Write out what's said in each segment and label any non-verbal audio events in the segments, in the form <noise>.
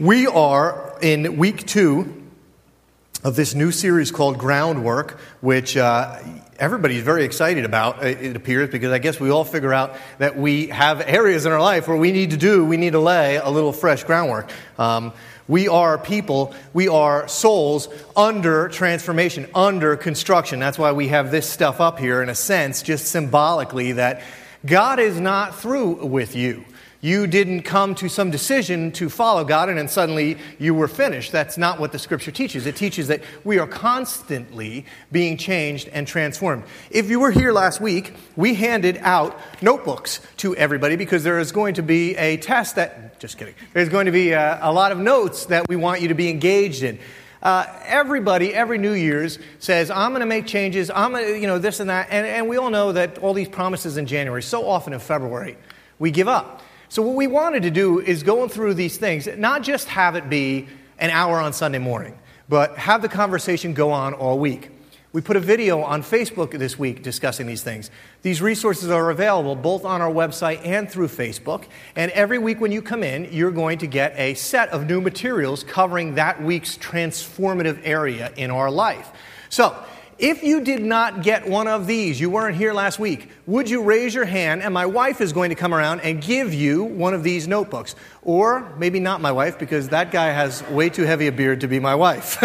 We are in week two of this new series called Groundwork, which uh, everybody's very excited about, it appears, because I guess we all figure out that we have areas in our life where we need to do, we need to lay a little fresh groundwork. Um, we are people, we are souls under transformation, under construction. That's why we have this stuff up here, in a sense, just symbolically, that God is not through with you. You didn't come to some decision to follow God and then suddenly you were finished. That's not what the scripture teaches. It teaches that we are constantly being changed and transformed. If you were here last week, we handed out notebooks to everybody because there is going to be a test that, just kidding, there's going to be a, a lot of notes that we want you to be engaged in. Uh, everybody, every New Year's says, I'm going to make changes, I'm going to, you know, this and that. And, and we all know that all these promises in January, so often in February, we give up. So, what we wanted to do is going through these things, not just have it be an hour on Sunday morning, but have the conversation go on all week. We put a video on Facebook this week discussing these things. These resources are available both on our website and through Facebook. And every week when you come in, you're going to get a set of new materials covering that week's transformative area in our life. So, if you did not get one of these, you weren't here last week, would you raise your hand and my wife is going to come around and give you one of these notebooks? Or maybe not my wife because that guy has way too heavy a beard to be my wife.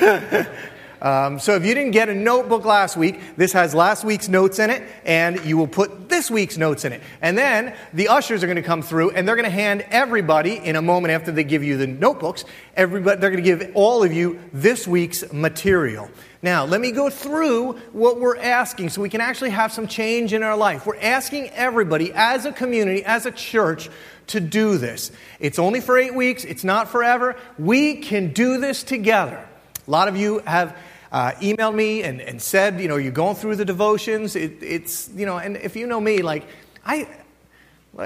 <laughs> Um, so if you didn't get a notebook last week, this has last week's notes in it, and you will put this week's notes in it. And then the ushers are going to come through, and they're going to hand everybody, in a moment after they give you the notebooks, everybody, they're going to give all of you this week's material. Now, let me go through what we're asking so we can actually have some change in our life. We're asking everybody as a community, as a church, to do this. It's only for eight weeks, it's not forever. We can do this together. A lot of you have uh, emailed me and, and said, you know, you're going through the devotions. It, it's, you know, and if you know me, like, I,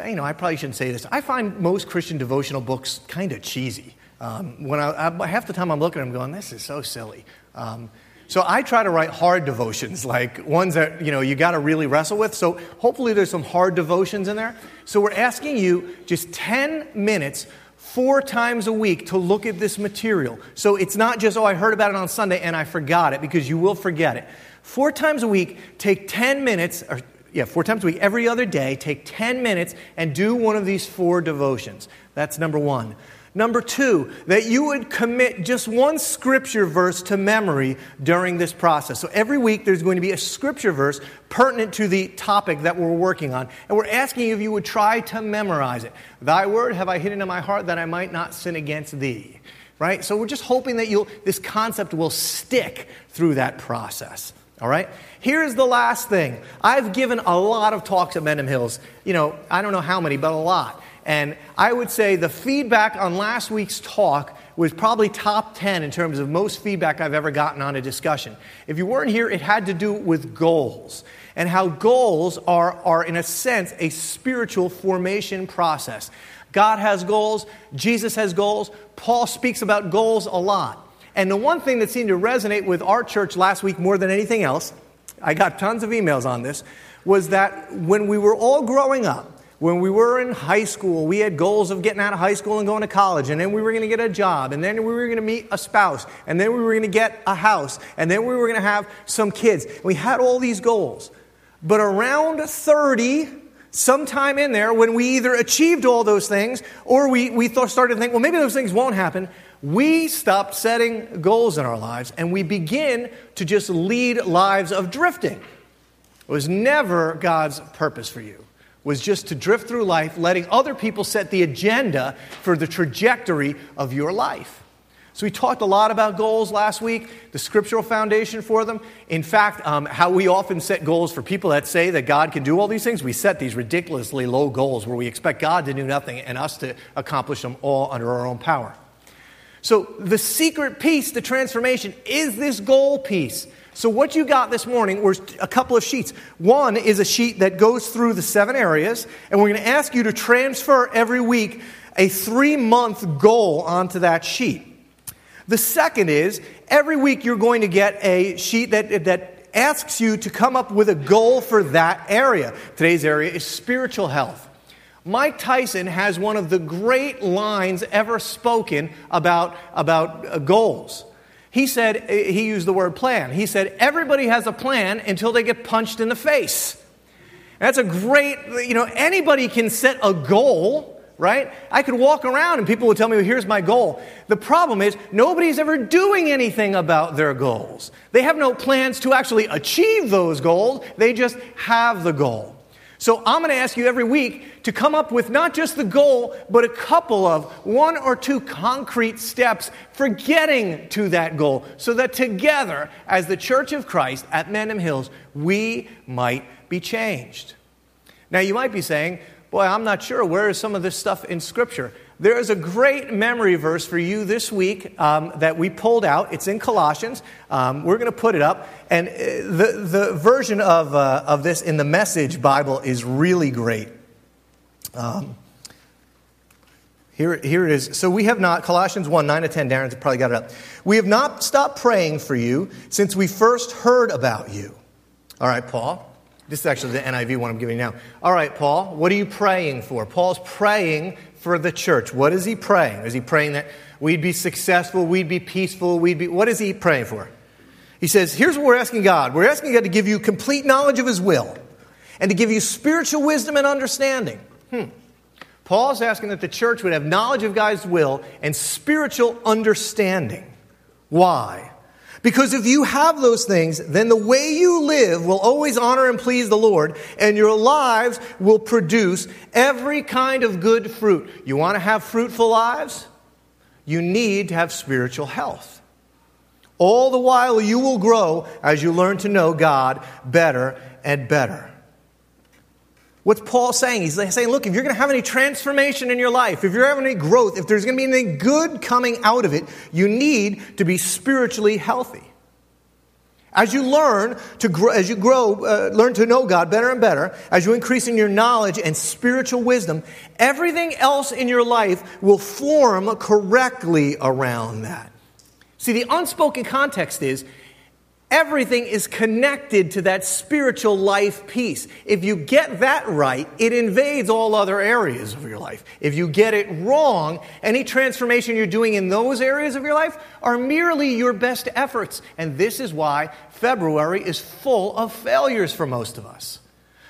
you know, I probably shouldn't say this. I find most Christian devotional books kind of cheesy. Um, when I, I, half the time I'm looking at them going, this is so silly. Um, so I try to write hard devotions, like ones that you know you got to really wrestle with. So hopefully there's some hard devotions in there. So we're asking you just 10 minutes four times a week to look at this material. So it's not just, oh, I heard about it on Sunday and I forgot it, because you will forget it. Four times a week, take 10 minutes, or yeah, four times a week, every other day, take 10 minutes and do one of these four devotions. That's number one. Number two, that you would commit just one scripture verse to memory during this process. So every week there's going to be a scripture verse pertinent to the topic that we're working on. And we're asking if you would try to memorize it. Thy word have I hidden in my heart that I might not sin against thee. Right? So we're just hoping that you'll, this concept will stick through that process. All right? Here's the last thing. I've given a lot of talks at Mendham Hills. You know, I don't know how many, but a lot. And I would say the feedback on last week's talk was probably top 10 in terms of most feedback I've ever gotten on a discussion. If you weren't here, it had to do with goals and how goals are, are in a sense, a spiritual formation process. God has goals, Jesus has goals, Paul speaks about goals a lot. And the one thing that seemed to resonate with our church last week more than anything else, I got tons of emails on this, was that when we were all growing up, when we were in high school, we had goals of getting out of high school and going to college, and then we were going to get a job, and then we were going to meet a spouse, and then we were going to get a house, and then we were going to have some kids. We had all these goals. But around 30, sometime in there, when we either achieved all those things or we, we started to think, well, maybe those things won't happen, we stopped setting goals in our lives and we begin to just lead lives of drifting. It was never God's purpose for you was just to drift through life, letting other people set the agenda for the trajectory of your life. So, we talked a lot about goals last week, the scriptural foundation for them. In fact, um, how we often set goals for people that say that God can do all these things. We set these ridiculously low goals where we expect God to do nothing and us to accomplish them all under our own power. So, the secret piece, the transformation, is this goal piece. So, what you got this morning was a couple of sheets. One is a sheet that goes through the seven areas, and we're going to ask you to transfer every week a three month goal onto that sheet. The second is every week you're going to get a sheet that, that asks you to come up with a goal for that area. Today's area is spiritual health. Mike Tyson has one of the great lines ever spoken about, about uh, goals. He said, uh, he used the word plan. He said, everybody has a plan until they get punched in the face. That's a great, you know, anybody can set a goal, right? I could walk around and people would tell me, well, here's my goal. The problem is, nobody's ever doing anything about their goals. They have no plans to actually achieve those goals, they just have the goal. So I'm going to ask you every week to come up with not just the goal, but a couple of one or two concrete steps for getting to that goal so that together, as the Church of Christ at Mendham Hills, we might be changed. Now, you might be saying, Boy, I'm not sure. Where is some of this stuff in Scripture? There is a great memory verse for you this week um, that we pulled out. It's in Colossians. Um, we're going to put it up. And uh, the, the version of, uh, of this in the Message Bible is really great. Um, here, here it is. So we have not, Colossians 1 9 to 10, Darren's probably got it up. We have not stopped praying for you since we first heard about you. All right, Paul. This is actually the NIV one I'm giving now. All right, Paul, what are you praying for? Paul's praying for the church. What is he praying? Is he praying that we'd be successful, we'd be peaceful, we'd be. What is he praying for? He says, here's what we're asking God. We're asking God to give you complete knowledge of his will and to give you spiritual wisdom and understanding. Hmm. Paul's asking that the church would have knowledge of God's will and spiritual understanding. Why? Because if you have those things, then the way you live will always honor and please the Lord, and your lives will produce every kind of good fruit. You want to have fruitful lives? You need to have spiritual health. All the while, you will grow as you learn to know God better and better. What's Paul saying? He's saying, look, if you're going to have any transformation in your life, if you're having any growth, if there's going to be anything good coming out of it, you need to be spiritually healthy. As you learn to grow, as you grow, uh, learn to know God better and better, as you increase in your knowledge and spiritual wisdom, everything else in your life will form correctly around that. See, the unspoken context is Everything is connected to that spiritual life piece. If you get that right, it invades all other areas of your life. If you get it wrong, any transformation you're doing in those areas of your life are merely your best efforts. And this is why February is full of failures for most of us.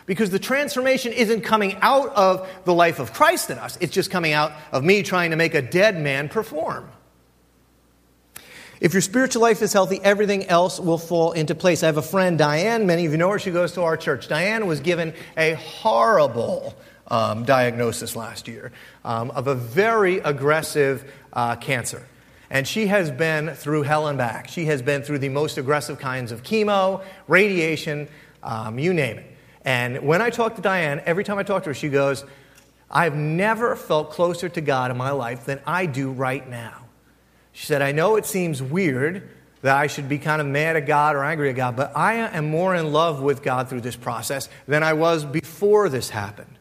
Because the transformation isn't coming out of the life of Christ in us, it's just coming out of me trying to make a dead man perform. If your spiritual life is healthy, everything else will fall into place. I have a friend, Diane. Many of you know her. She goes to our church. Diane was given a horrible um, diagnosis last year um, of a very aggressive uh, cancer. And she has been through hell and back. She has been through the most aggressive kinds of chemo, radiation, um, you name it. And when I talk to Diane, every time I talk to her, she goes, I've never felt closer to God in my life than I do right now. She said, I know it seems weird that I should be kind of mad at God or angry at God, but I am more in love with God through this process than I was before this happened.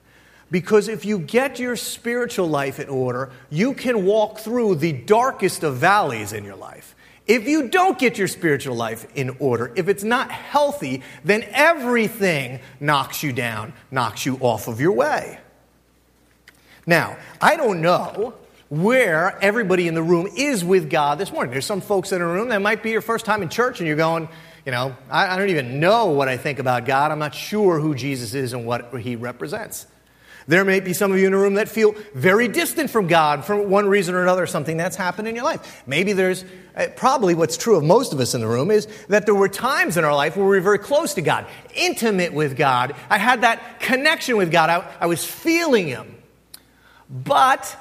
Because if you get your spiritual life in order, you can walk through the darkest of valleys in your life. If you don't get your spiritual life in order, if it's not healthy, then everything knocks you down, knocks you off of your way. Now, I don't know where everybody in the room is with God this morning. There's some folks in the room that might be your first time in church and you're going, you know, I, I don't even know what I think about God. I'm not sure who Jesus is and what he represents. There may be some of you in the room that feel very distant from God for one reason or another, something that's happened in your life. Maybe there's uh, probably what's true of most of us in the room is that there were times in our life where we were very close to God, intimate with God. I had that connection with God. I, I was feeling Him. But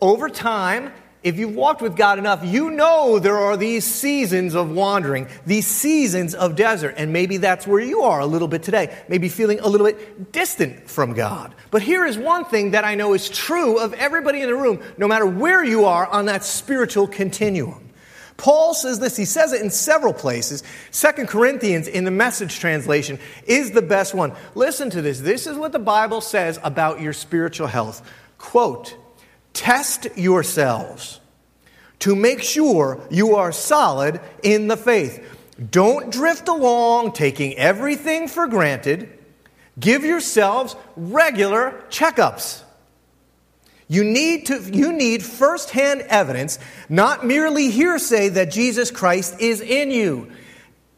over time, if you've walked with God enough, you know there are these seasons of wandering, these seasons of desert, and maybe that's where you are a little bit today, maybe feeling a little bit distant from God. But here is one thing that I know is true of everybody in the room, no matter where you are on that spiritual continuum. Paul says this, he says it in several places. Second Corinthians in the message translation is the best one. Listen to this. This is what the Bible says about your spiritual health. Quote, Test yourselves to make sure you are solid in the faith. Don't drift along taking everything for granted. Give yourselves regular checkups. You need, to, you need firsthand evidence, not merely hearsay, that Jesus Christ is in you.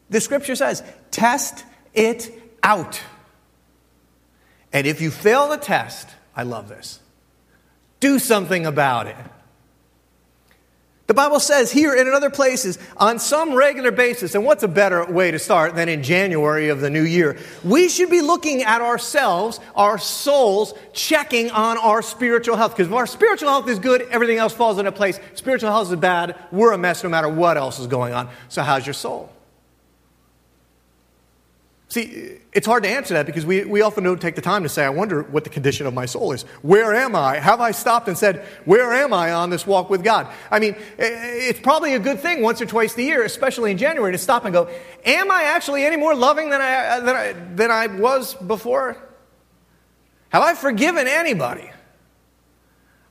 The scripture says, test it out. And if you fail the test, I love this, do something about it. The Bible says here and in other places, on some regular basis, and what's a better way to start than in January of the new year? We should be looking at ourselves, our souls, checking on our spiritual health. Because if our spiritual health is good, everything else falls into place. Spiritual health is bad, we're a mess no matter what else is going on. So, how's your soul? See, it's hard to answer that because we, we often don't take the time to say, I wonder what the condition of my soul is. Where am I? Have I stopped and said, Where am I on this walk with God? I mean, it's probably a good thing once or twice a year, especially in January, to stop and go, Am I actually any more loving than I, than I, than I was before? Have I forgiven anybody?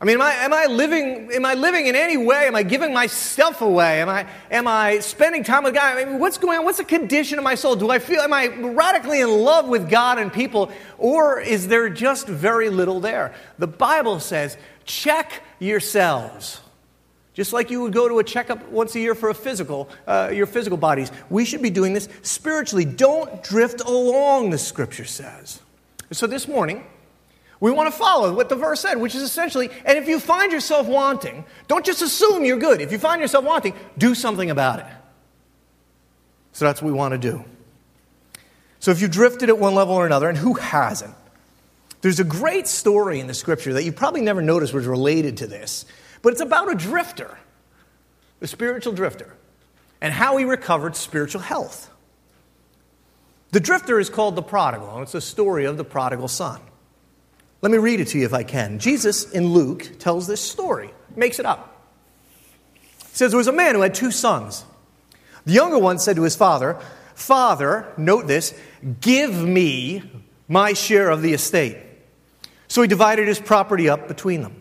I mean, am I, am I, living, am I living in any way? Am I giving myself away? Am I, am I spending time with God? I mean, what's going on? What's the condition of my soul? Do I feel, am I radically in love with God and people? Or is there just very little there? The Bible says, check yourselves. Just like you would go to a checkup once a year for a physical, uh, your physical bodies. We should be doing this spiritually. Don't drift along, the scripture says. So this morning, we want to follow what the verse said, which is essentially, and if you find yourself wanting, don't just assume you're good. If you find yourself wanting, do something about it. So that's what we want to do. So if you drifted at one level or another, and who hasn't? There's a great story in the scripture that you probably never noticed was related to this, but it's about a drifter, a spiritual drifter, and how he recovered spiritual health. The drifter is called the prodigal, and it's a story of the prodigal son. Let me read it to you if I can. Jesus in Luke tells this story, makes it up. He says there was a man who had two sons. The younger one said to his father, Father, note this, give me my share of the estate. So he divided his property up between them.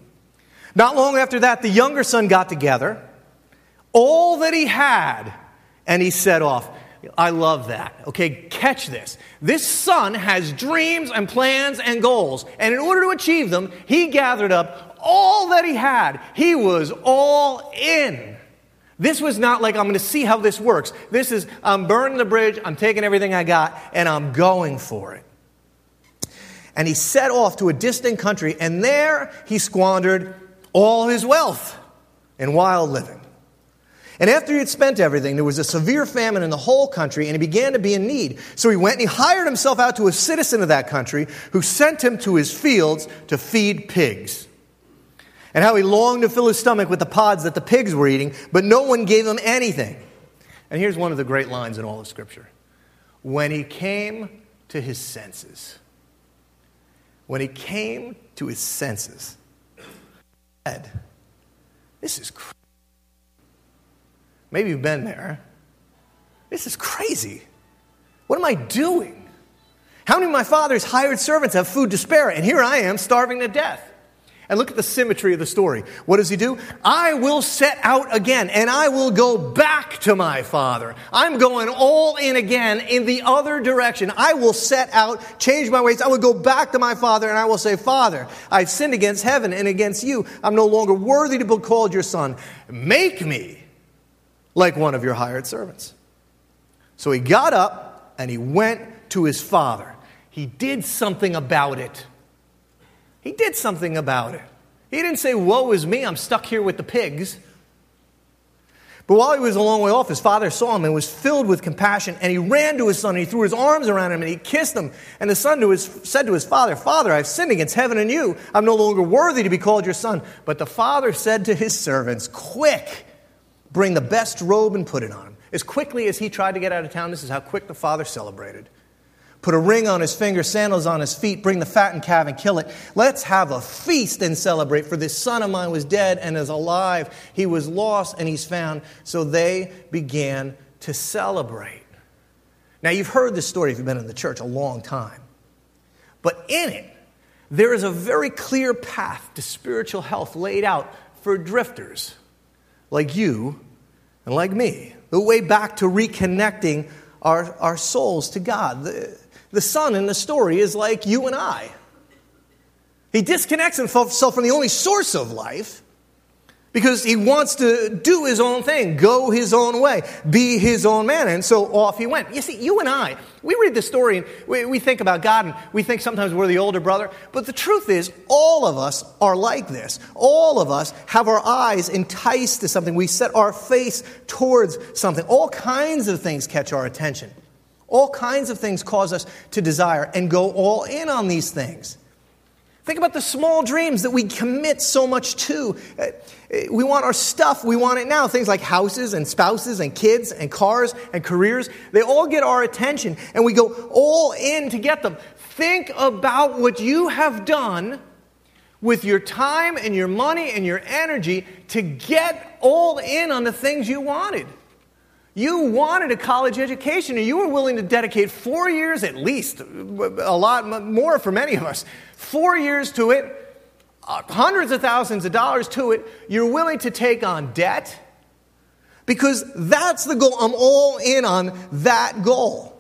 Not long after that, the younger son got together all that he had and he set off. I love that. Okay, catch this. This son has dreams and plans and goals, and in order to achieve them, he gathered up all that he had. He was all in. This was not like, I'm going to see how this works. This is, I'm burning the bridge, I'm taking everything I got, and I'm going for it. And he set off to a distant country, and there he squandered all his wealth in wild living. And after he had spent everything, there was a severe famine in the whole country, and he began to be in need. So he went and he hired himself out to a citizen of that country who sent him to his fields to feed pigs. And how he longed to fill his stomach with the pods that the pigs were eating, but no one gave him anything. And here's one of the great lines in all of Scripture When he came to his senses, when he came to his senses, said, This is crazy. Maybe you've been there. This is crazy. What am I doing? How many of my father's hired servants have food to spare? And here I am starving to death. And look at the symmetry of the story. What does he do? I will set out again and I will go back to my father. I'm going all in again in the other direction. I will set out, change my ways. I will go back to my father and I will say, Father, I've sinned against heaven and against you. I'm no longer worthy to be called your son. Make me like one of your hired servants. So he got up and he went to his father. He did something about it. He did something about it. He didn't say, Woe is me, I'm stuck here with the pigs. But while he was a long way off, his father saw him and was filled with compassion, and he ran to his son, and he threw his arms around him, and he kissed him. And the son to his, said to his father, Father, I've sinned against heaven and you. I'm no longer worthy to be called your son. But the father said to his servants, Quick! Bring the best robe and put it on him. As quickly as he tried to get out of town, this is how quick the father celebrated. Put a ring on his finger, sandals on his feet, bring the fattened calf and kill it. Let's have a feast and celebrate, for this son of mine was dead and is alive. He was lost and he's found. So they began to celebrate. Now, you've heard this story if you've been in the church a long time. But in it, there is a very clear path to spiritual health laid out for drifters like you and like me, the way back to reconnecting our, our souls to God. The, the son in the story is like you and I. He disconnects himself from the only source of life because he wants to do his own thing, go his own way, be his own man. And so off he went. You see, you and I, we read the story and we, we, think about God and we think sometimes we're the older brother. But the truth is, all of us are like this. All of us have our eyes enticed to something. We set our face towards something. All kinds of things catch our attention. All kinds of things cause us to desire and go all in on these things. Think about the small dreams that we commit so much to. Uh, we want our stuff, we want it now. Things like houses and spouses and kids and cars and careers, they all get our attention and we go all in to get them. Think about what you have done with your time and your money and your energy to get all in on the things you wanted. You wanted a college education and you were willing to dedicate four years at least, a lot more for many of us, four years to it, uh, hundreds of thousands of dollars to it. You're willing to take on debt because that's the goal. I'm all in on that goal.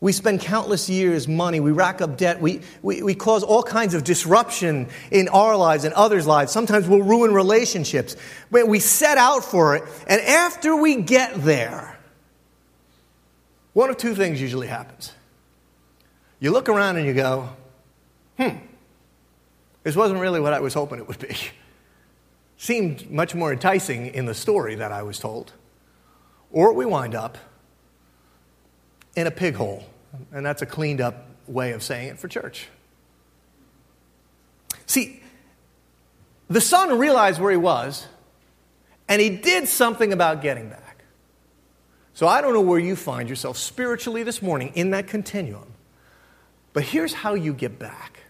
We spend countless years, money, we rack up debt, we, we, we cause all kinds of disruption in our lives and others' lives. Sometimes we'll ruin relationships. But we set out for it, and after we get there, one of two things usually happens. You look around and you go, hmm, this wasn't really what I was hoping it would be. Seemed much more enticing in the story that I was told. Or we wind up in a pig hole. And that's a cleaned up way of saying it for church. See, the son realized where he was, and he did something about getting back. So I don't know where you find yourself spiritually this morning in that continuum, but here's how you get back.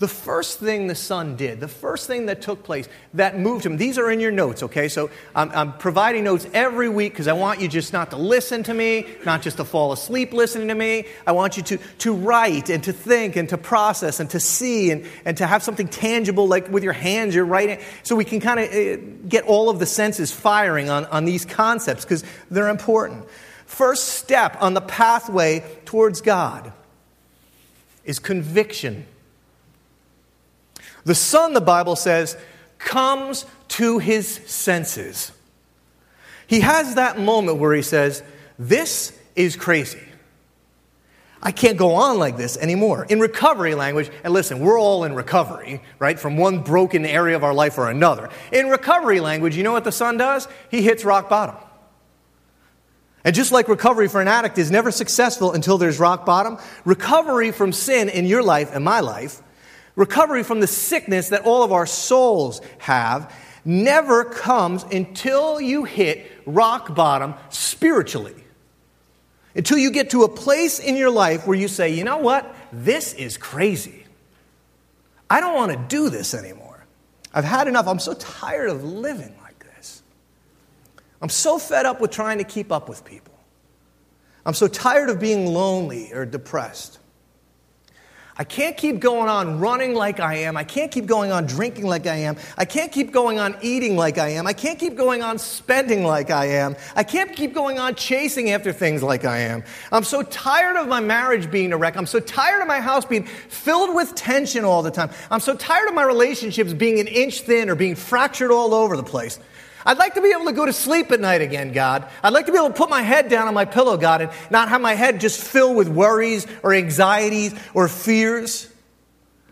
The first thing the son did, the first thing that took place that moved him, these are in your notes, okay? So I'm, I'm providing notes every week because I want you just not to listen to me, not just to fall asleep listening to me. I want you to, to write and to think and to process and to see and, and to have something tangible like with your hands you're writing so we can kind of uh, get all of the senses firing on, on these concepts because they're important. First step on the pathway towards God is conviction. The son, the Bible says, comes to his senses. He has that moment where he says, This is crazy. I can't go on like this anymore. In recovery language, and listen, we're all in recovery, right? From one broken area of our life or another. In recovery language, you know what the son does? He hits rock bottom. And just like recovery for an addict is never successful until there's rock bottom, recovery from sin in your life and my life Recovery from the sickness that all of our souls have never comes until you hit rock bottom spiritually. Until you get to a place in your life where you say, you know what? This is crazy. I don't want to do this anymore. I've had enough. I'm so tired of living like this. I'm so fed up with trying to keep up with people. I'm so tired of being lonely or depressed. I can't keep going on running like I am. I can't keep going on drinking like I am. I can't keep going on eating like I am. I can't keep going on spending like I am. I can't keep going on chasing after things like I am. I'm so tired of my marriage being a wreck. I'm so tired of my house being filled with tension all the time. I'm so tired of my relationships being an inch thin or being fractured all over the place. I'd like to be able to go to sleep at night again, God. I'd like to be able to put my head down on my pillow, God, and not have my head just filled with worries or anxieties or fears.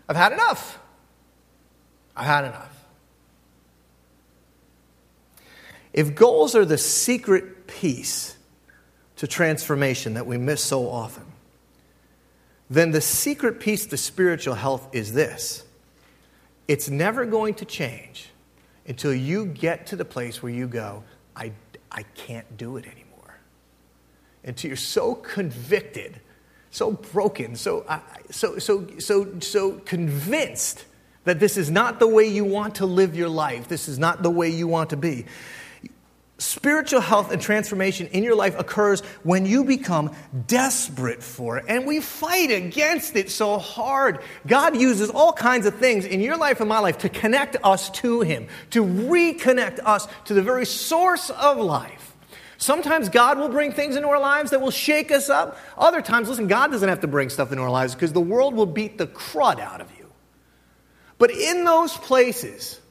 I've had enough. I've had enough. If goals are the secret piece to transformation that we miss so often, then the secret piece to spiritual health is this it's never going to change until you get to the place where you go, I, I can't do it anymore. Until you're so convicted, so broken, so, so, so, so, so convinced that this is not the way you want to live your life, this is not the way you want to be, Spiritual health and transformation in your life occurs when you become desperate for it. And we fight against it so hard. God uses all kinds of things in your life and my life to connect us to Him, to reconnect us to the very source of life, Sometimes God will bring things into our lives that will shake us up. Other times, listen, God doesn't have to bring stuff into our lives because the world will beat the crud out of you. But in those places,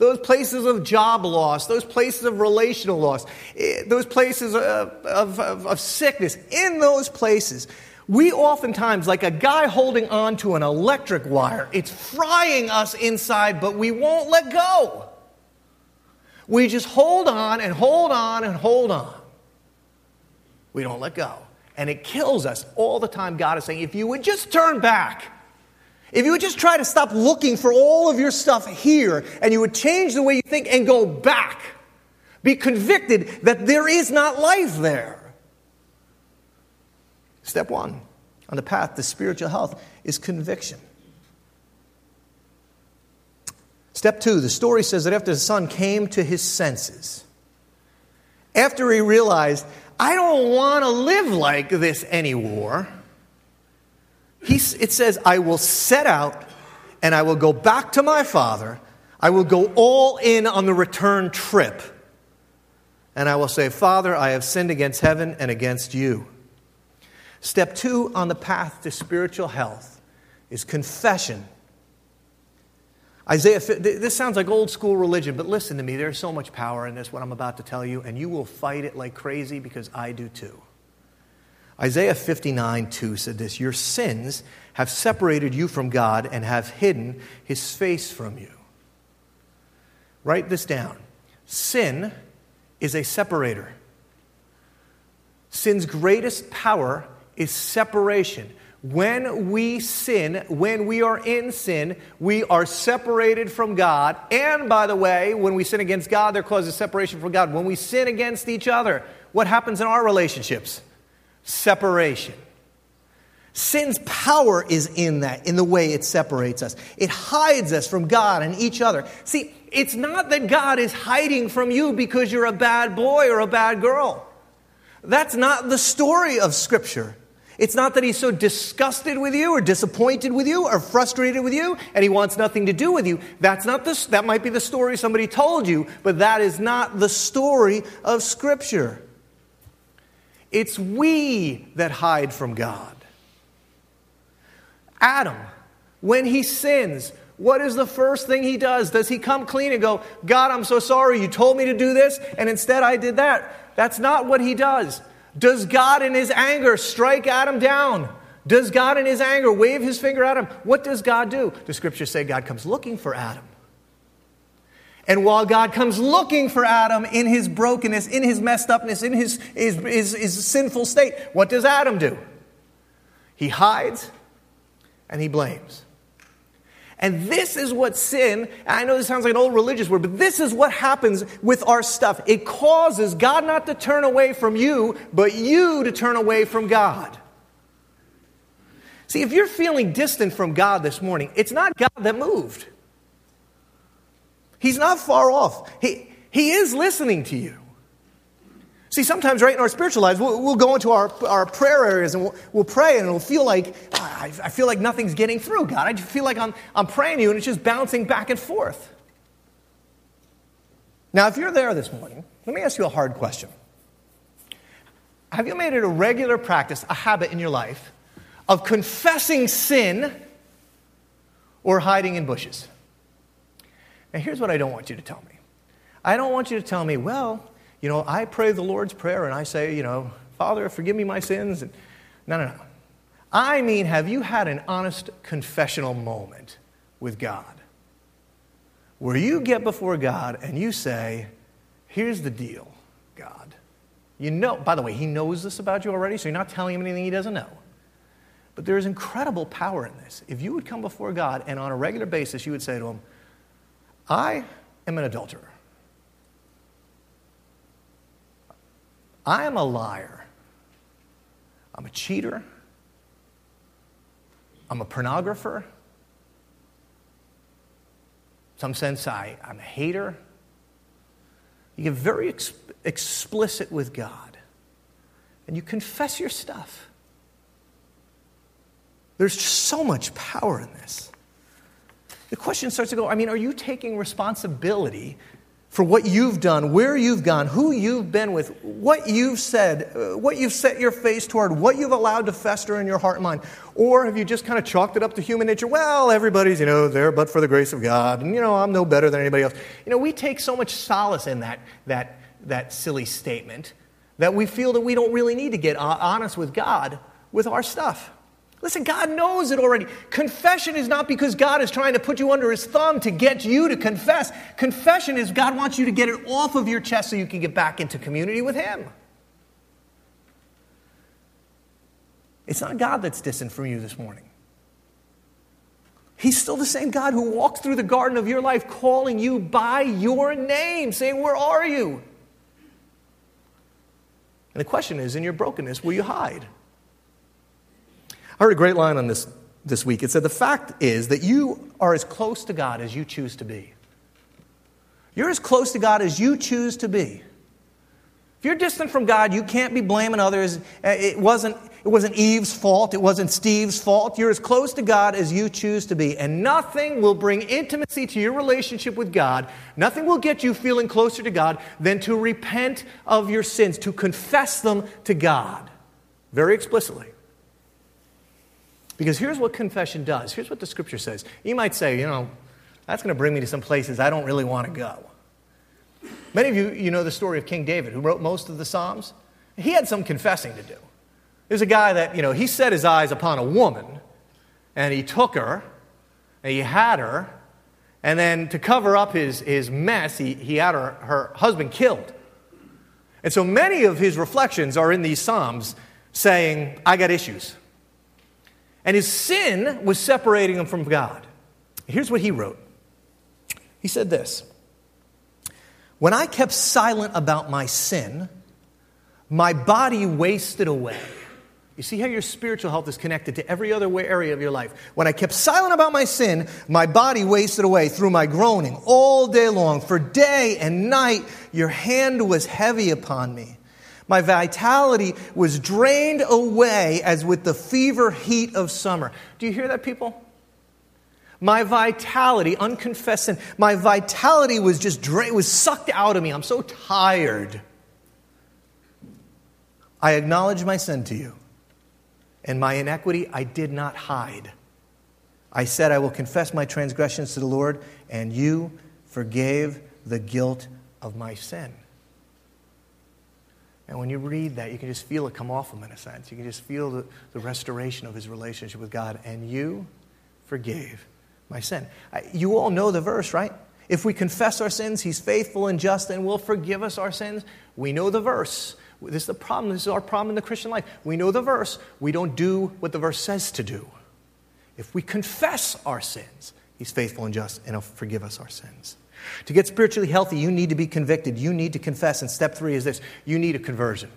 those places of job loss, those places of relational loss, eh, those places of, of, of, of, sickness, in those places, we oftentimes, like a guy holding on to an electric wire, it's frying us inside, but we won't let go. We just hold on and hold on and hold on. We don't let go. And it kills us all the time. God is saying, if you would just turn back, if you would just try to stop looking for all of your stuff here and you would change the way you think and go back, be convicted that there is not life there. Step one on the path to spiritual health is conviction. Step two, the story says that after the son came to his senses, after he realized, I don't want to live like this anymore he, it says, I will set out and I will go back to my father. I will go all in on the return trip. And I will say, Father, I have sinned against heaven and against you. Step two on the path to spiritual health is confession. Isaiah, this sounds like old school religion, but listen to me. There's so much power in this, what I'm about to tell you, and you will fight it like crazy because I do too. Isaiah 59 2 said this Your sins have separated you from God and have hidden his face from you. Write this down. Sin is a separator. Sin's greatest power is separation. When we sin, when we are in sin, we are separated from God. And by the way, when we sin against God, there causes separation from God. When we sin against each other, what happens in our relationships? Separation. Sin's power is in that, in the way it separates us. It hides us from God and each other. See, it's not that God is hiding from you because you're a bad boy or a bad girl. That's not the story of Scripture. It's not that he's so disgusted with you or disappointed with you or frustrated with you and he wants nothing to do with you. That's not the, that might be the story somebody told you, but that is not the story of Scripture. It's we that hide from God. Adam, when he sins, what is the first thing he does? Does he come clean and go, God, I'm so sorry, you told me to do this, and instead I did that? That's not what he does. Does God in his anger strike Adam down? Does God in his anger wave his finger at him? What does God do? The scriptures say God comes looking for Adam. And while God comes looking for Adam in his brokenness, in his messed upness, in his, his, his, his, sinful state, what does Adam do? He hides and he blames. And this is what sin, I know this sounds like an old religious word, but this is what happens with our stuff. It causes God not to turn away from you, but you to turn away from God. See, if you're feeling distant from God this morning, it's not God that moved. He's not far off. He, he is listening to you. See, sometimes, right in our spiritual lives, we'll, we'll go into our, our prayer areas and we'll, we'll pray and it'll feel like, ah, I, I feel like nothing's getting through, God. I feel like I'm, I'm praying to you and it's just bouncing back and forth. Now, if you're there this morning, let me ask you a hard question. Have you made it a regular practice, a habit in your life, of confessing sin or hiding in bushes? Now, here's what I don't want you to tell me I don't want you to tell me, well, you know, I pray the Lord's Prayer and I say, you know, Father, forgive me my sins. And, no, no, no. I mean, have you had an honest confessional moment with God where you get before God and you say, here's the deal, God. You know, by the way, He knows this about you already, so you're not telling Him anything He doesn't know. But there is incredible power in this. If you would come before God and on a regular basis you would say to Him, I am an adulterer. I am a liar. I'm a cheater. I'm a pornographer. In some sense, I, I'm a hater. You get very ex- explicit with God and you confess your stuff. There's so much power in this the question starts to go I mean, are you taking responsibility for what you've done, where you've gone, who you've been with, what you've said, uh, what you've set your face toward, what you've allowed to fester in your heart and mind? Or have you just kind of chalked it up to human nature? Well, everybody's, you know, there but for the grace of God, and, you know, I'm no better than anybody else. You know, we take so much solace in that, that, that silly statement that we feel that we don't really need to get honest with God with our stuff. Listen, God knows it already. Confession is not because God is trying to put you under his thumb to get you to confess. Confession is God wants you to get it off of your chest so you can get back into community with him. It's not God that's distant from you this morning. He's still the same God who walked through the garden of your life calling you by your name, saying, Where are you? And the question is, in your brokenness, will you hide? I heard a great line on this this week. It said, The fact is that you are as close to God as you choose to be. You're as close to God as you choose to be. If you're distant from God, you can't be blaming others. Uh, it wasn't, it wasn't Eve's fault. It wasn't Steve's fault. You're as close to God as you choose to be. And nothing will bring intimacy to your relationship with God. Nothing will get you feeling closer to God than to repent of your sins, to confess them to God very explicitly. Because here's what confession does. Here's what the scripture says. You might say, you know, that's going to bring me to some places I don't really want to go. Many of you, you know the story of King David, who wrote most of the Psalms. He had some confessing to do. There's a guy that, you know, he set his eyes upon a woman, and he took her, and he had her, and then to cover up his, his mess, he, he had her, her husband killed. And so many of his reflections are in these Psalms saying, I got issues. And his sin was separating him from God. Here's what he wrote He said this When I kept silent about my sin, my body wasted away. You see how your spiritual health is connected to every other area of your life. When I kept silent about my sin, my body wasted away through my groaning all day long. For day and night, your hand was heavy upon me. My vitality was drained away as with the fever heat of summer. Do you hear that, people? My vitality, unconfessed sin, my vitality was just drained, was sucked out of me. I'm so tired. I acknowledge my sin to you, and my inequity I did not hide. I said, I will confess my transgressions to the Lord, and you forgave the guilt of my sin. And when you read that, you can just feel it come off him in a sense. You can just feel the, the restoration of his relationship with God. And you forgave my sin. You all know the verse, right? If we confess our sins, he's faithful and just and will forgive us our sins. We know the verse. This is the problem. This is our problem in the Christian life. We know the verse. We don't do what the verse says to do. If we confess our sins, he's faithful and just and he'll forgive us our sins. To get spiritually healthy, you need to be convicted. You need to confess. And step three is this you need a conversion.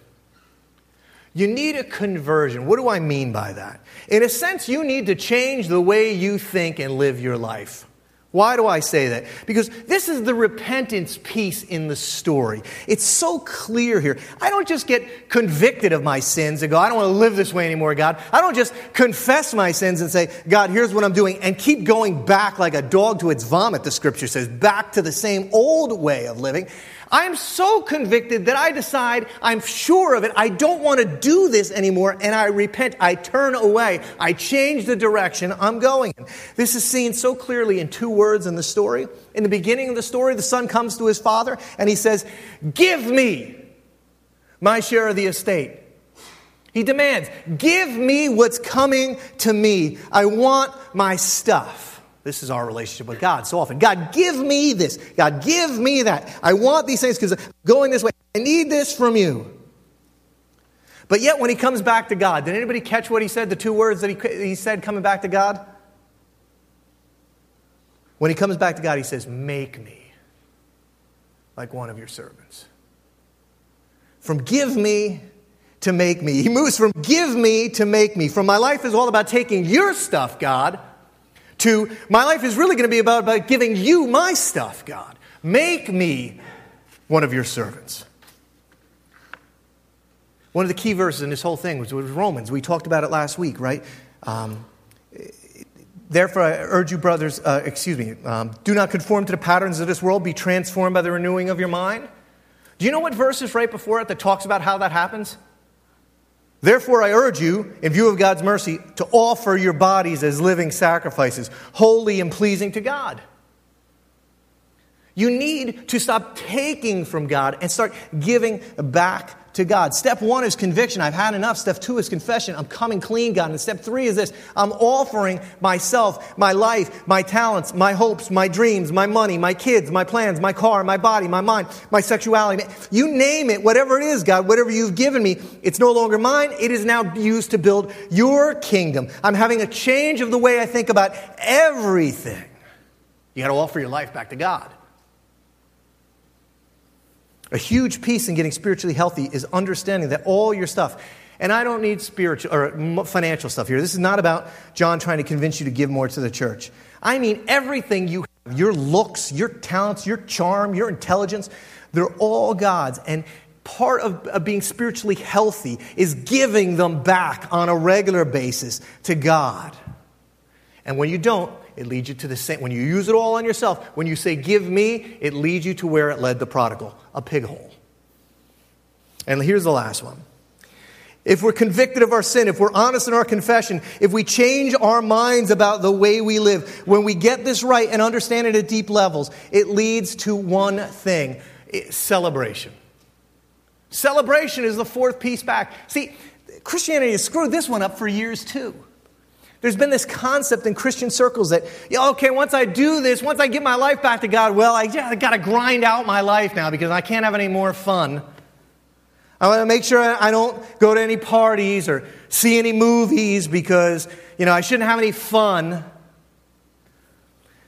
You need a conversion. What do I mean by that? In a sense, you need to change the way you think and live your life. Why do I say that? Because this is the repentance piece in the story. It's so clear here. I don't just get convicted of my sins and go, I don't want to live this way anymore, God. I don't just confess my sins and say, God, here's what I'm doing, and keep going back like a dog to its vomit, the scripture says, back to the same old way of living. I'm so convicted that I decide, I'm sure of it, I don't want to do this anymore, and I repent. I turn away. I change the direction I'm going in. This is seen so clearly in two words in the story. In the beginning of the story, the son comes to his father and he says, Give me my share of the estate. He demands, Give me what's coming to me. I want my stuff. This is our relationship with God so often. God, give me this. God, give me that. I want these things because I'm going this way. I need this from you. But yet, when he comes back to God, did anybody catch what he said? The two words that he, he said coming back to God? When he comes back to God, he says, Make me like one of your servants. From give me to make me. He moves from give me to make me. From my life is all about taking your stuff, God to my life is really going to be about, about giving you my stuff, God. Make me one of your servants. One of the key verses in this whole thing was, was Romans. We talked about it last week, right? Um, Therefore, I urge you, brothers, uh, excuse me, um, do not conform to the patterns of this world, be transformed by the renewing of your mind. Do you know what verse is right before it that talks about how that happens? Therefore, I urge you, in view of God's mercy, to offer your bodies as living sacrifices, holy and pleasing to God. You need to stop taking from God and start giving back to God. Step one is conviction. I've had enough. Step two is confession. I'm coming clean, God. And step three is this I'm offering myself, my life, my talents, my hopes, my dreams, my money, my kids, my plans, my car, my body, my mind, my sexuality. You name it, whatever it is, God, whatever you've given me, it's no longer mine. It is now used to build your kingdom. I'm having a change of the way I think about everything. You got to offer your life back to God. A huge piece in getting spiritually healthy is understanding that all your stuff, and I don't need spiritual or financial stuff here. This is not about John trying to convince you to give more to the church. I mean everything you have, your looks, your talents, your charm, your intelligence, they're all God's. And part of, being spiritually healthy is giving them back on a regular basis to God. And when you don't, it leads you to the same. When you use it all on yourself, when you say, Give me, it leads you to where it led the prodigal a pig hole. And here's the last one. If we're convicted of our sin, if we're honest in our confession, if we change our minds about the way we live, when we get this right and understand it at deep levels, it leads to one thing celebration. Celebration is the fourth piece back. See, Christianity has screwed this one up for years too. There's been this concept in Christian circles that, yeah, okay, once I do this, once I give my life back to God, well, I, yeah, I got to grind out my life now because I can't have any more fun. I want to make sure I don't go to any parties or see any movies because, you know, I shouldn't have any fun.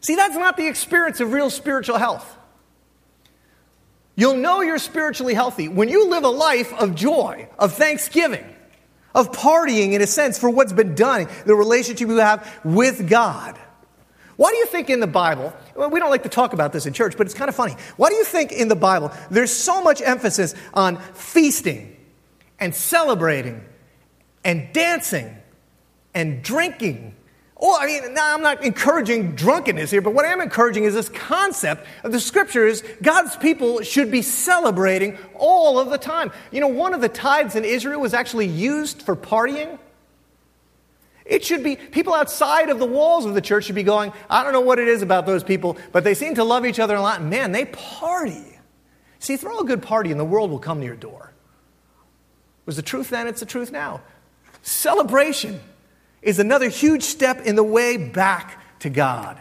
See, that's not the experience of real spiritual health. You'll know you're spiritually healthy when you live a life of joy, of thanksgiving of partying in a sense for what's been done, the relationship you have with God. Why do you think in the Bible, well, we don't like to talk about this in church, but it's kind of funny. Why do you think in the Bible there's so much emphasis on feasting and celebrating and dancing and drinking well, I mean, now I'm not encouraging drunkenness here, but what I am encouraging is this concept of the scriptures God's people should be celebrating all of the time. You know, one of the tithes in Israel was actually used for partying. It should be, people outside of the walls of the church should be going, I don't know what it is about those people, but they seem to love each other a lot. Man, they party. See, throw a good party and the world will come to your door. Was the truth then, it's the truth now. Celebration is another huge step in the way back to God.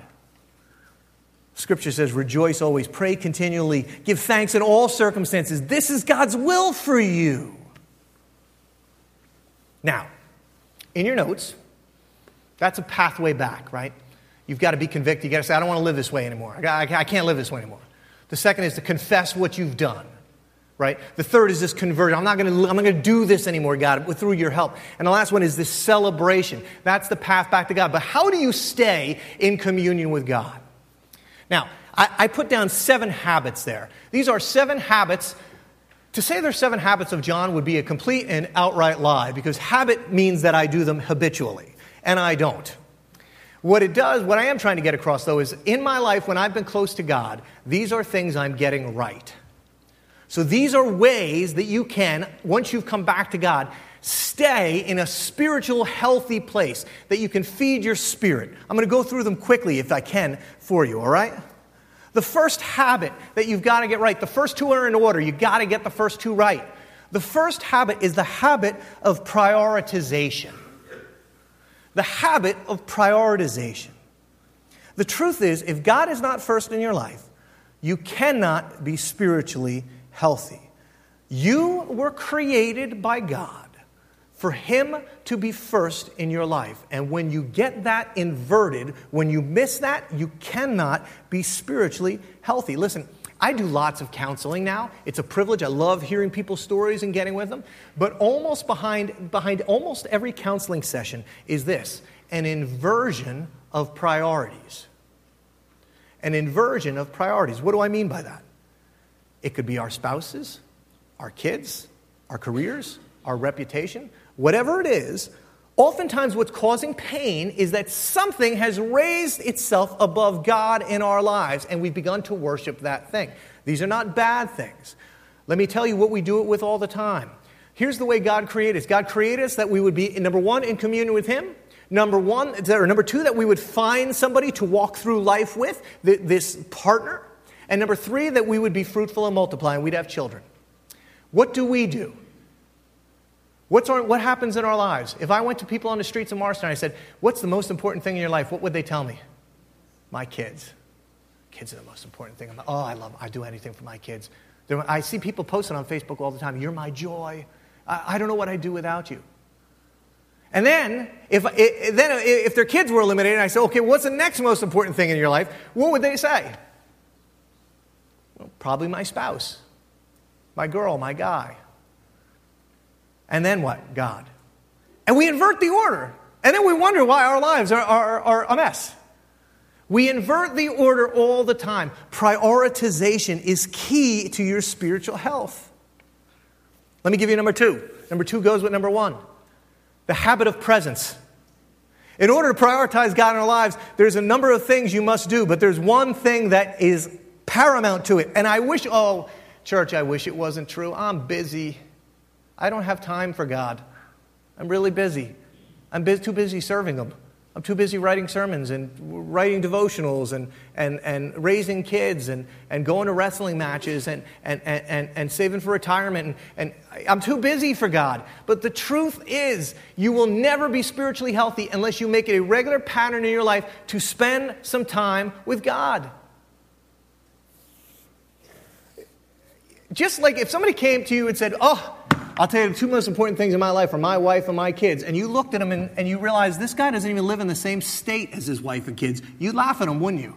Scripture says, Rejoice always, pray continually, give thanks in all circumstances. This is God's will for you. Now, in your notes, that's a pathway back, right? You've got to be convicted. You've got to say, I don't want to live this way anymore. I can't live this way anymore. The second is to confess what you've done right? The third is this conversion. I'm not going to, I'm not going to do this anymore, God, through your help. And the last one is this celebration. That's the path back to God. But how do you stay in communion with God? Now, I, I put down seven habits there. These are seven habits. To say there's seven habits of John would be a complete and outright lie because habit means that I do them habitually, and I don't. What it does, what I am trying to get across though, is in my life when I've been close to God, these are things I'm getting right. So these are ways that you can, once you've come back to God, stay in a spiritual, healthy place that you can feed your spirit. I'm going to go through them quickly if I can for you, all right? The first habit that you've got to get right, the first two are in order. You've got to get the first two right. The first habit is the habit of prioritization. The habit of prioritization. The truth is, if God is not first in your life, you cannot be spiritually healthy. You were created by God for Him to be first in your life. And when you get that inverted, when you miss that, you cannot be spiritually healthy. Listen, I do lots of counseling now. It's a privilege. I love hearing people's stories and getting with them. But almost behind, behind almost every counseling session is this an inversion of priorities. An inversion of priorities. What do I mean by that? It could be our spouses, our kids, our careers, our reputation, whatever it is. Oftentimes, what's causing pain is that something has raised itself above God in our lives, and we've begun to worship that thing. These are not bad things. Let me tell you what we do it with all the time. Here's the way God created us God created us that we would be, number one, in communion with Him. Number one, or number two, that we would find somebody to walk through life with, this partner. And number three, that we would be fruitful and multiply and we'd have children. What do we do? What's our, what happens in our lives? If I went to people on the streets of Marston and I said, What's the most important thing in your life? What would they tell me? My kids. Kids are the most important thing. I'm like, oh, I love them. I do anything for my kids. I see people posting on Facebook all the time, You're my joy. I, I don't know what I'd do without you. And then if, then, if their kids were eliminated, I said, Okay, what's the next most important thing in your life? What would they say? Probably my spouse, my girl, my guy. And then what? God. And we invert the order. And then we wonder why our lives are, are, are a mess. We invert the order all the time. Prioritization is key to your spiritual health. Let me give you number two. Number two goes with number one the habit of presence. In order to prioritize God in our lives, there's a number of things you must do, but there's one thing that is paramount to it. And I wish, oh, church, I wish it wasn't true. I'm busy. I don't have time for God. I'm really busy. I'm too busy serving Him. I'm too busy writing sermons and writing devotionals and, and, and raising kids and, and going to wrestling matches and, and, and, and saving for retirement. And, and I'm too busy for God. But the truth is, you will never be spiritually healthy unless you make it a regular pattern in your life to spend some time with God. Just like if somebody came to you and said, Oh, I'll tell you the two most important things in my life are my wife and my kids. And you looked at him and, and you realized this guy doesn't even live in the same state as his wife and kids. You'd laugh at him, wouldn't you?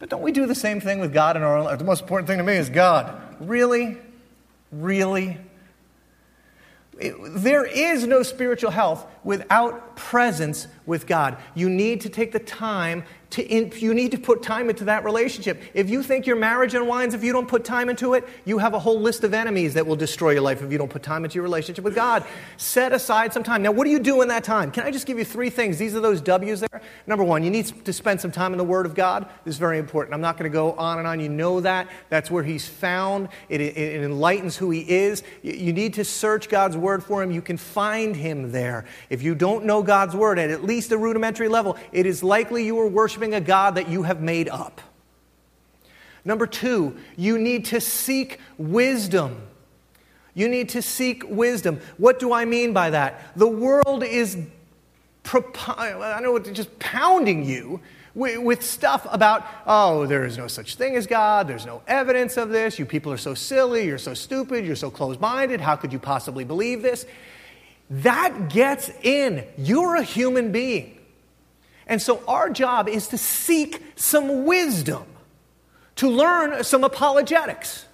But don't we do the same thing with God in our life? The most important thing to me is God. Really? Really? It, there is no spiritual health without presence with God. You need to take the time to you need to put time into that relationship. If you think your marriage unwinds if you don't put time into it, you have a whole list of enemies that will destroy your life if you don't put time into your relationship with God. Set aside some time. Now, what do you do in that time? Can I just give you three things? These are those W's there. Number one, you need to spend some time in the Word of God. This is very important. I'm not going to go on and on. You know that. That's where He's found. It, it, it enlightens who He is. You, you need to search God's Word for Him. You can find Him there. If you don't know God's Word at at least a rudimentary level, it is likely you are worshiping worshiping a God that you have made up. Number two, you need to seek wisdom. You need to seek wisdom. What do I mean by that? The world is, I know, just pounding you with stuff about, oh, there is no such thing as God, there's no evidence of this, you people are so silly, you're so stupid, you're so closed minded, how could you possibly believe this? That gets in. You're a human being. And so our job is to seek some wisdom, to learn some apologetics,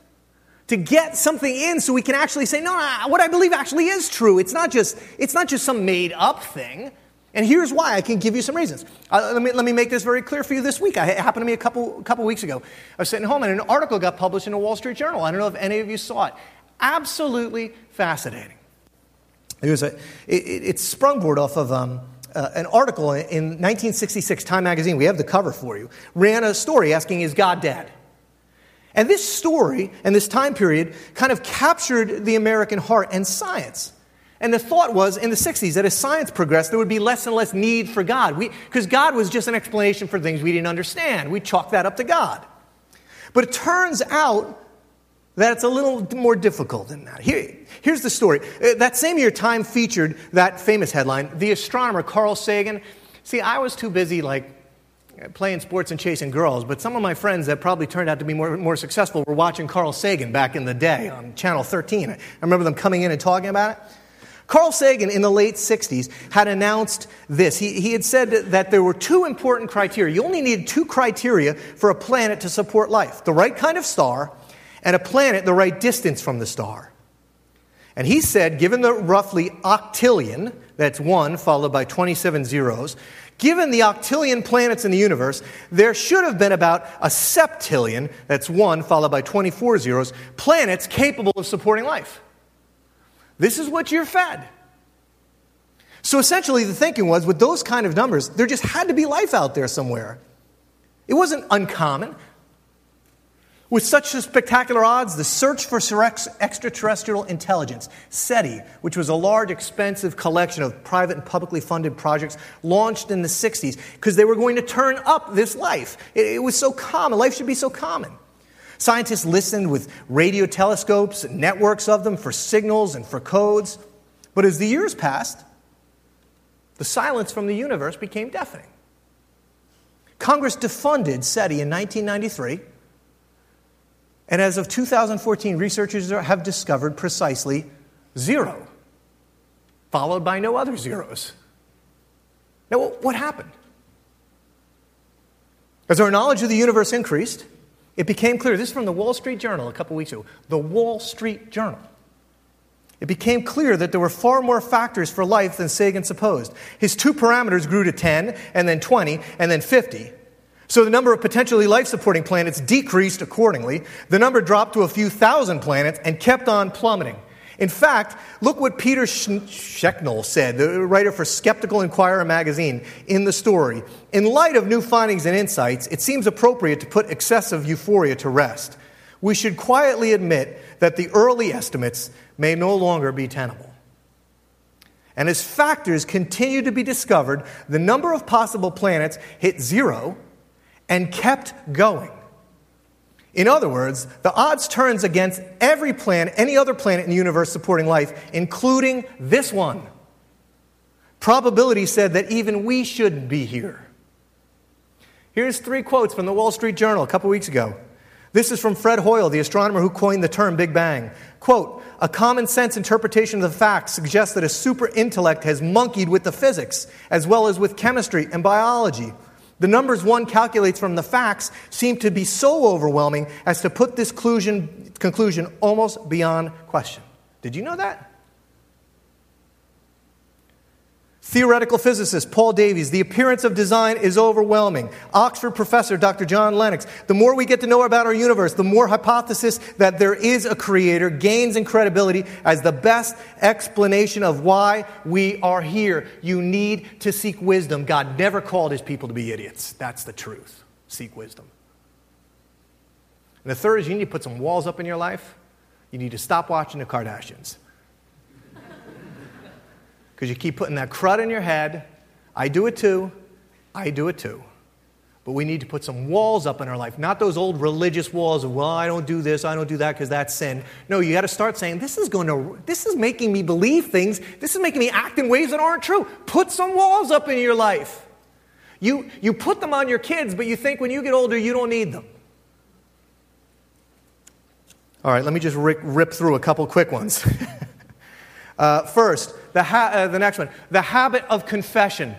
to get something in so we can actually say, no, no, what I believe actually is true. It's not just, it's not just some made up thing. And here's why. I can give you some reasons. Uh, let, me, let me make this very clear for you this week. it happened to me a couple, couple weeks ago. I was sitting home and an article got published in the Wall Street Journal. I don't know if any of you saw it. Absolutely fascinating. It was a, it, it, it's sprungboard off of um, uh, an article in 1966, Time magazine, we have the cover for you, ran a story asking, Is God dead? And this story and this time period kind of captured the American heart and science. And the thought was in the 60s that as science progressed, there would be less and less need for God. Because God was just an explanation for things we didn't understand. We chalked that up to God. But it turns out that it's a little more difficult than that. Here, here's the story. Uh, that same year, Time featured that famous headline The astronomer Carl Sagan. See, I was too busy, like, playing sports and chasing girls, but some of my friends that probably turned out to be more, more successful were watching Carl Sagan back in the day on Channel 13. I remember them coming in and talking about it. Carl Sagan in the late 60s had announced this. He, he had said that there were two important criteria. You only need two criteria for a planet to support life the right kind of star and a planet the right distance from the star. And he said, given the roughly octillion, that's one followed by 27 zeros, given the octillion planets in the universe, there should have been about a septillion, that's one followed by 24 zeros, planets capable of supporting life. This is what you're fed. So essentially, the thinking was with those kind of numbers, there just had to be life out there somewhere. It wasn't uncommon. With such spectacular odds, the search for extraterrestrial intelligence, SETI, which was a large, expensive collection of private and publicly funded projects, launched in the 60s because they were going to turn up this life. It, it, was so common. Life should be so common. Scientists listened with radio telescopes, and networks of them for signals and for codes. But as the years passed, the silence from the universe became deafening. Congress defunded SETI in 1993 and as of 2014, researchers have discovered precisely zero, followed by no other zeros. Now, what happened? As our knowledge of the universe increased, it became clear. This is from the Wall Street Journal a couple weeks ago. The Wall Street Journal. It became clear that there were far more factors for life than Sagan supposed. His two parameters grew to 10, and then 20, and then 50. So the number of potentially life supporting planets decreased accordingly. The number dropped to a few thousand planets and kept on plummeting. In fact, look what Peter Schenkel said, the writer for Skeptical Inquirer magazine, in the story. In light of new findings and insights, it seems appropriate to put excessive euphoria to rest. We should quietly admit that the early estimates may no longer be tenable. And as factors continue to be discovered, the number of possible planets hit zero and kept going. In other words, the odds turns against every planet, any other planet in the universe supporting life, including this one. Probability said that even we shouldn't be here. Here's three quotes from the Wall Street Journal a couple weeks ago. This is from Fred Hoyle, the astronomer who coined the term Big Bang. Quote, a common sense interpretation of the facts suggests that a super intellect has monkeyed with the physics, as well as with chemistry and biology. The numbers one calculates from the facts seem to be so overwhelming as to put this conclusion, conclusion almost beyond question. Did you know that? Theoretical physicist Paul Davies, the appearance of design is overwhelming. Oxford professor Dr. John Lennox, the more we get to know about our universe, the more hypothesis that there is a creator gains in credibility as the best explanation of why we are here. You need to seek wisdom. God never called his people to be idiots. That's the truth. Seek wisdom. And the third is you need to put some walls up in your life. You need to stop watching the Kardashians because you keep putting that crud in your head. I do it too. I do it too. But we need to put some walls up in our life, not those old religious walls of, well, I don't do this, I don't do that because that's sin. No, you got to start saying, this is going to, this is making me believe things, this is making me act in ways that aren't true. Put some walls up in your life. You, you put them on your kids, but you think when you get older, you don't need them. All right, let me just rip, rip through a couple quick ones. <laughs> uh, first, the, ha- uh, the next one, the habit of confession.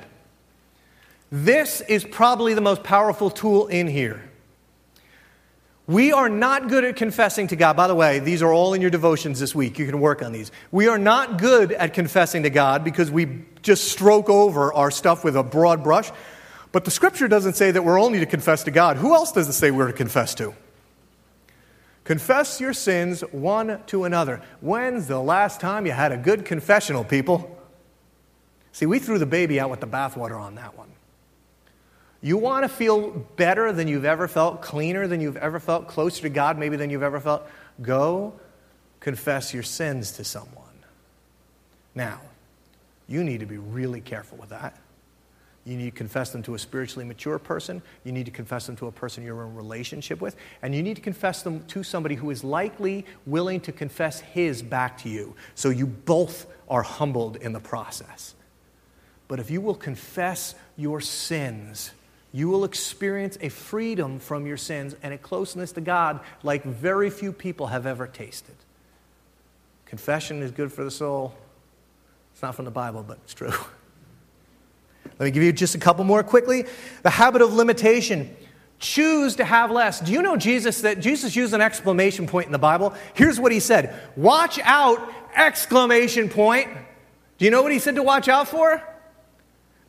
This is probably the most powerful tool in here. We are not good at confessing to God. By the way, these are all in your devotions this week. You can work on these. We are not good at confessing to God because we just stroke over our stuff with a broad brush. But the scripture doesn't say that we're only to confess to God. Who else does it say we're to confess to? Confess your sins one to another. When's the last time you had a good confessional, people? See, we threw the baby out with the bathwater on that one. You want to feel better than you've ever felt, cleaner than you've ever felt, closer to God maybe than you've ever felt? Go confess your sins to someone. Now, you need to be really careful with that. You need to confess them to a spiritually mature person. You need to confess them to a person you're in a relationship with. And you need to confess them to somebody who is likely willing to confess his back to you. So you both are humbled in the process. But if you will confess your sins, you will experience a freedom from your sins and a closeness to God like very few people have ever tasted. Confession is good for the soul. It's not from the Bible, but it's true. <laughs> Let me give you just a couple more quickly. The habit of limitation. Choose to have less. Do you know Jesus that Jesus used an exclamation point in the Bible? Here's what he said. Watch out, exclamation point. Do you know what he said to watch out for?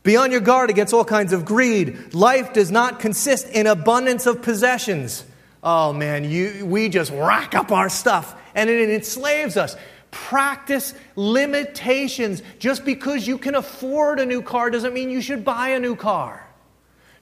Be on your guard against all kinds of greed. Life does not consist in abundance of possessions. Oh man, you, we just rack up our stuff and it enslaves us. Practice limitations. Just because you can afford a new car doesn't mean you should buy a new car.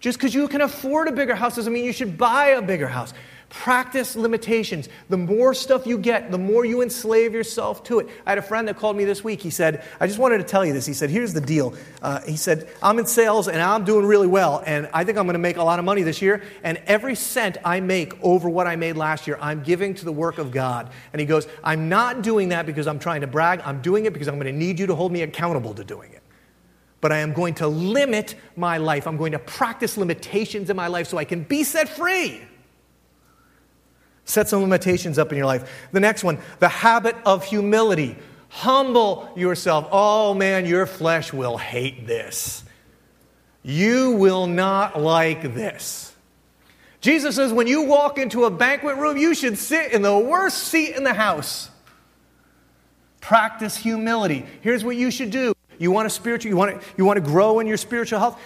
Just because you can afford a bigger house doesn't mean you should buy a bigger house. Practice limitations. The more stuff you get, the more you enslave yourself to it. I had a friend that called me this week. He said, I just wanted to tell you this. He said, Here's the deal. Uh, he said, I'm in sales and I'm doing really well, and I think I'm going to make a lot of money this year. And every cent I make over what I made last year, I'm giving to the work of God. And he goes, I'm not doing that because I'm trying to brag. I'm doing it because I'm going to need you to hold me accountable to doing it but I am going to limit my life. I'm going to practice limitations in my life so I can be set free. Set some limitations up in your life. The next one, the habit of humility. Humble yourself. Oh man, your flesh will hate this. You will not like this. Jesus says when you walk into a banquet room, you should sit in the worst seat in the house. Practice humility. Here's what you should do. You want a spiritual, you want to, you want to grow in your spiritual health?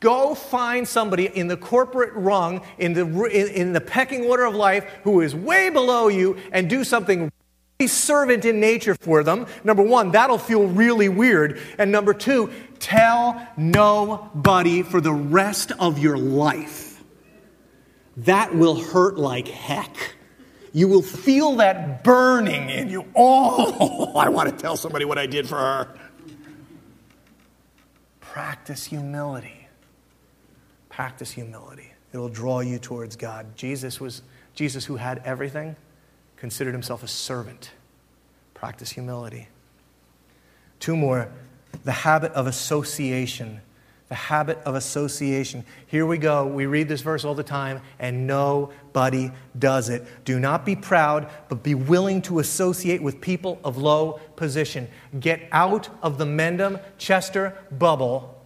Go find somebody in the corporate rung, in the, in, in the pecking order of life, who is way below you and do something really servant in nature for them. Number one, that'll feel really weird. And number two, tell nobody for the rest of your life. That will hurt like heck. You will feel that burning in you. Oh, <laughs> I want to tell somebody what I did for her. Practice humility practice humility. It'll draw you towards God. Jesus was Jesus who had everything considered himself a servant. Practice humility. Two more, the habit of association. The habit of association. Here we go. We read this verse all the time, and nobody does it. Do not be proud, but be willing to associate with people of low position. Get out of the Mendham Chester bubble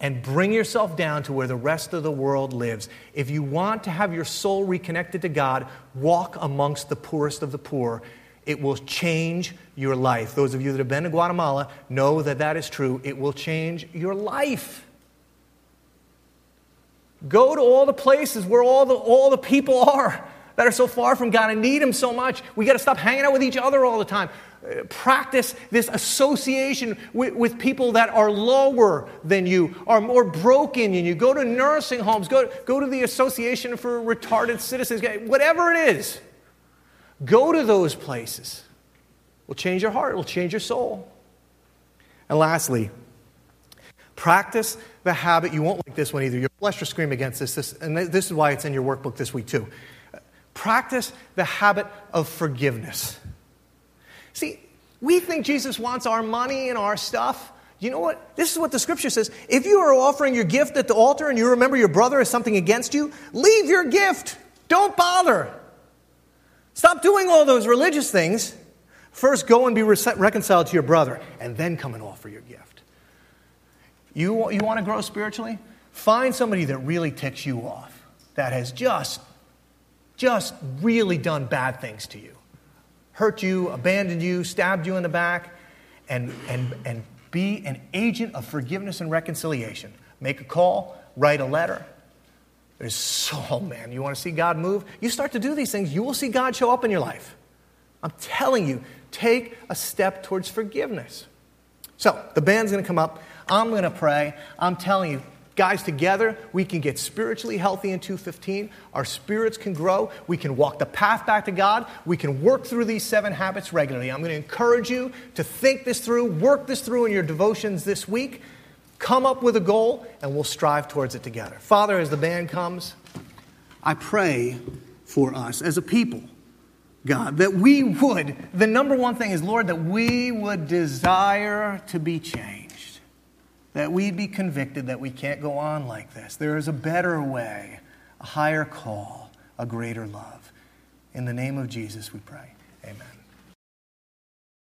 and bring yourself down to where the rest of the world lives. If you want to have your soul reconnected to God, walk amongst the poorest of the poor. It will change your life. Those of you that have been to Guatemala know that that is true. It will change your life. Go to all the places where all the, all the people are that are so far from God and need Him so much. We got to stop hanging out with each other all the time practice this association with, with, people that are lower than you, are more broken than you. Go to nursing homes, go, go to the Association for Retarded Citizens, whatever it is. Go to those places. It will change your heart, it will change your soul. And lastly, practice the habit. You won't like this one either. Your flesh will scream against this, this, and this is why it's in your workbook this week, too. Practice the habit of forgiveness. See, we think Jesus wants our money and our stuff. You know what? This is what the scripture says. If you are offering your gift at the altar and you remember your brother has something against you, leave your gift. Don't bother. Stop doing all those religious things. First, go and be reconciled to your brother, and then come and offer your gift. You, you want to grow spiritually? Find somebody that really ticks you off, that has just, just really done bad things to you hurt you, abandoned you, stabbed you in the back, and, and, and be an agent of forgiveness and reconciliation. Make a call, write a letter. There's so, man, you want to see God move? You start to do these things, you will see God show up in your life. I'm telling you, take a step towards forgiveness. So, the band's going to come up. I'm going to pray. I'm telling you, Guys, together we can get spiritually healthy in 215. Our spirits can grow. We can walk the path back to God. We can work through these seven habits regularly. I'm going to encourage you to think this through, work this through in your devotions this week. Come up with a goal, and we'll strive towards it together. Father, as the band comes, I pray for us as a people, God, that we would, the number one thing is, Lord, that we would desire to be changed that we'd be convicted that we can't go on like this. There is a better way, a higher call, a greater love. In the name of Jesus, we pray.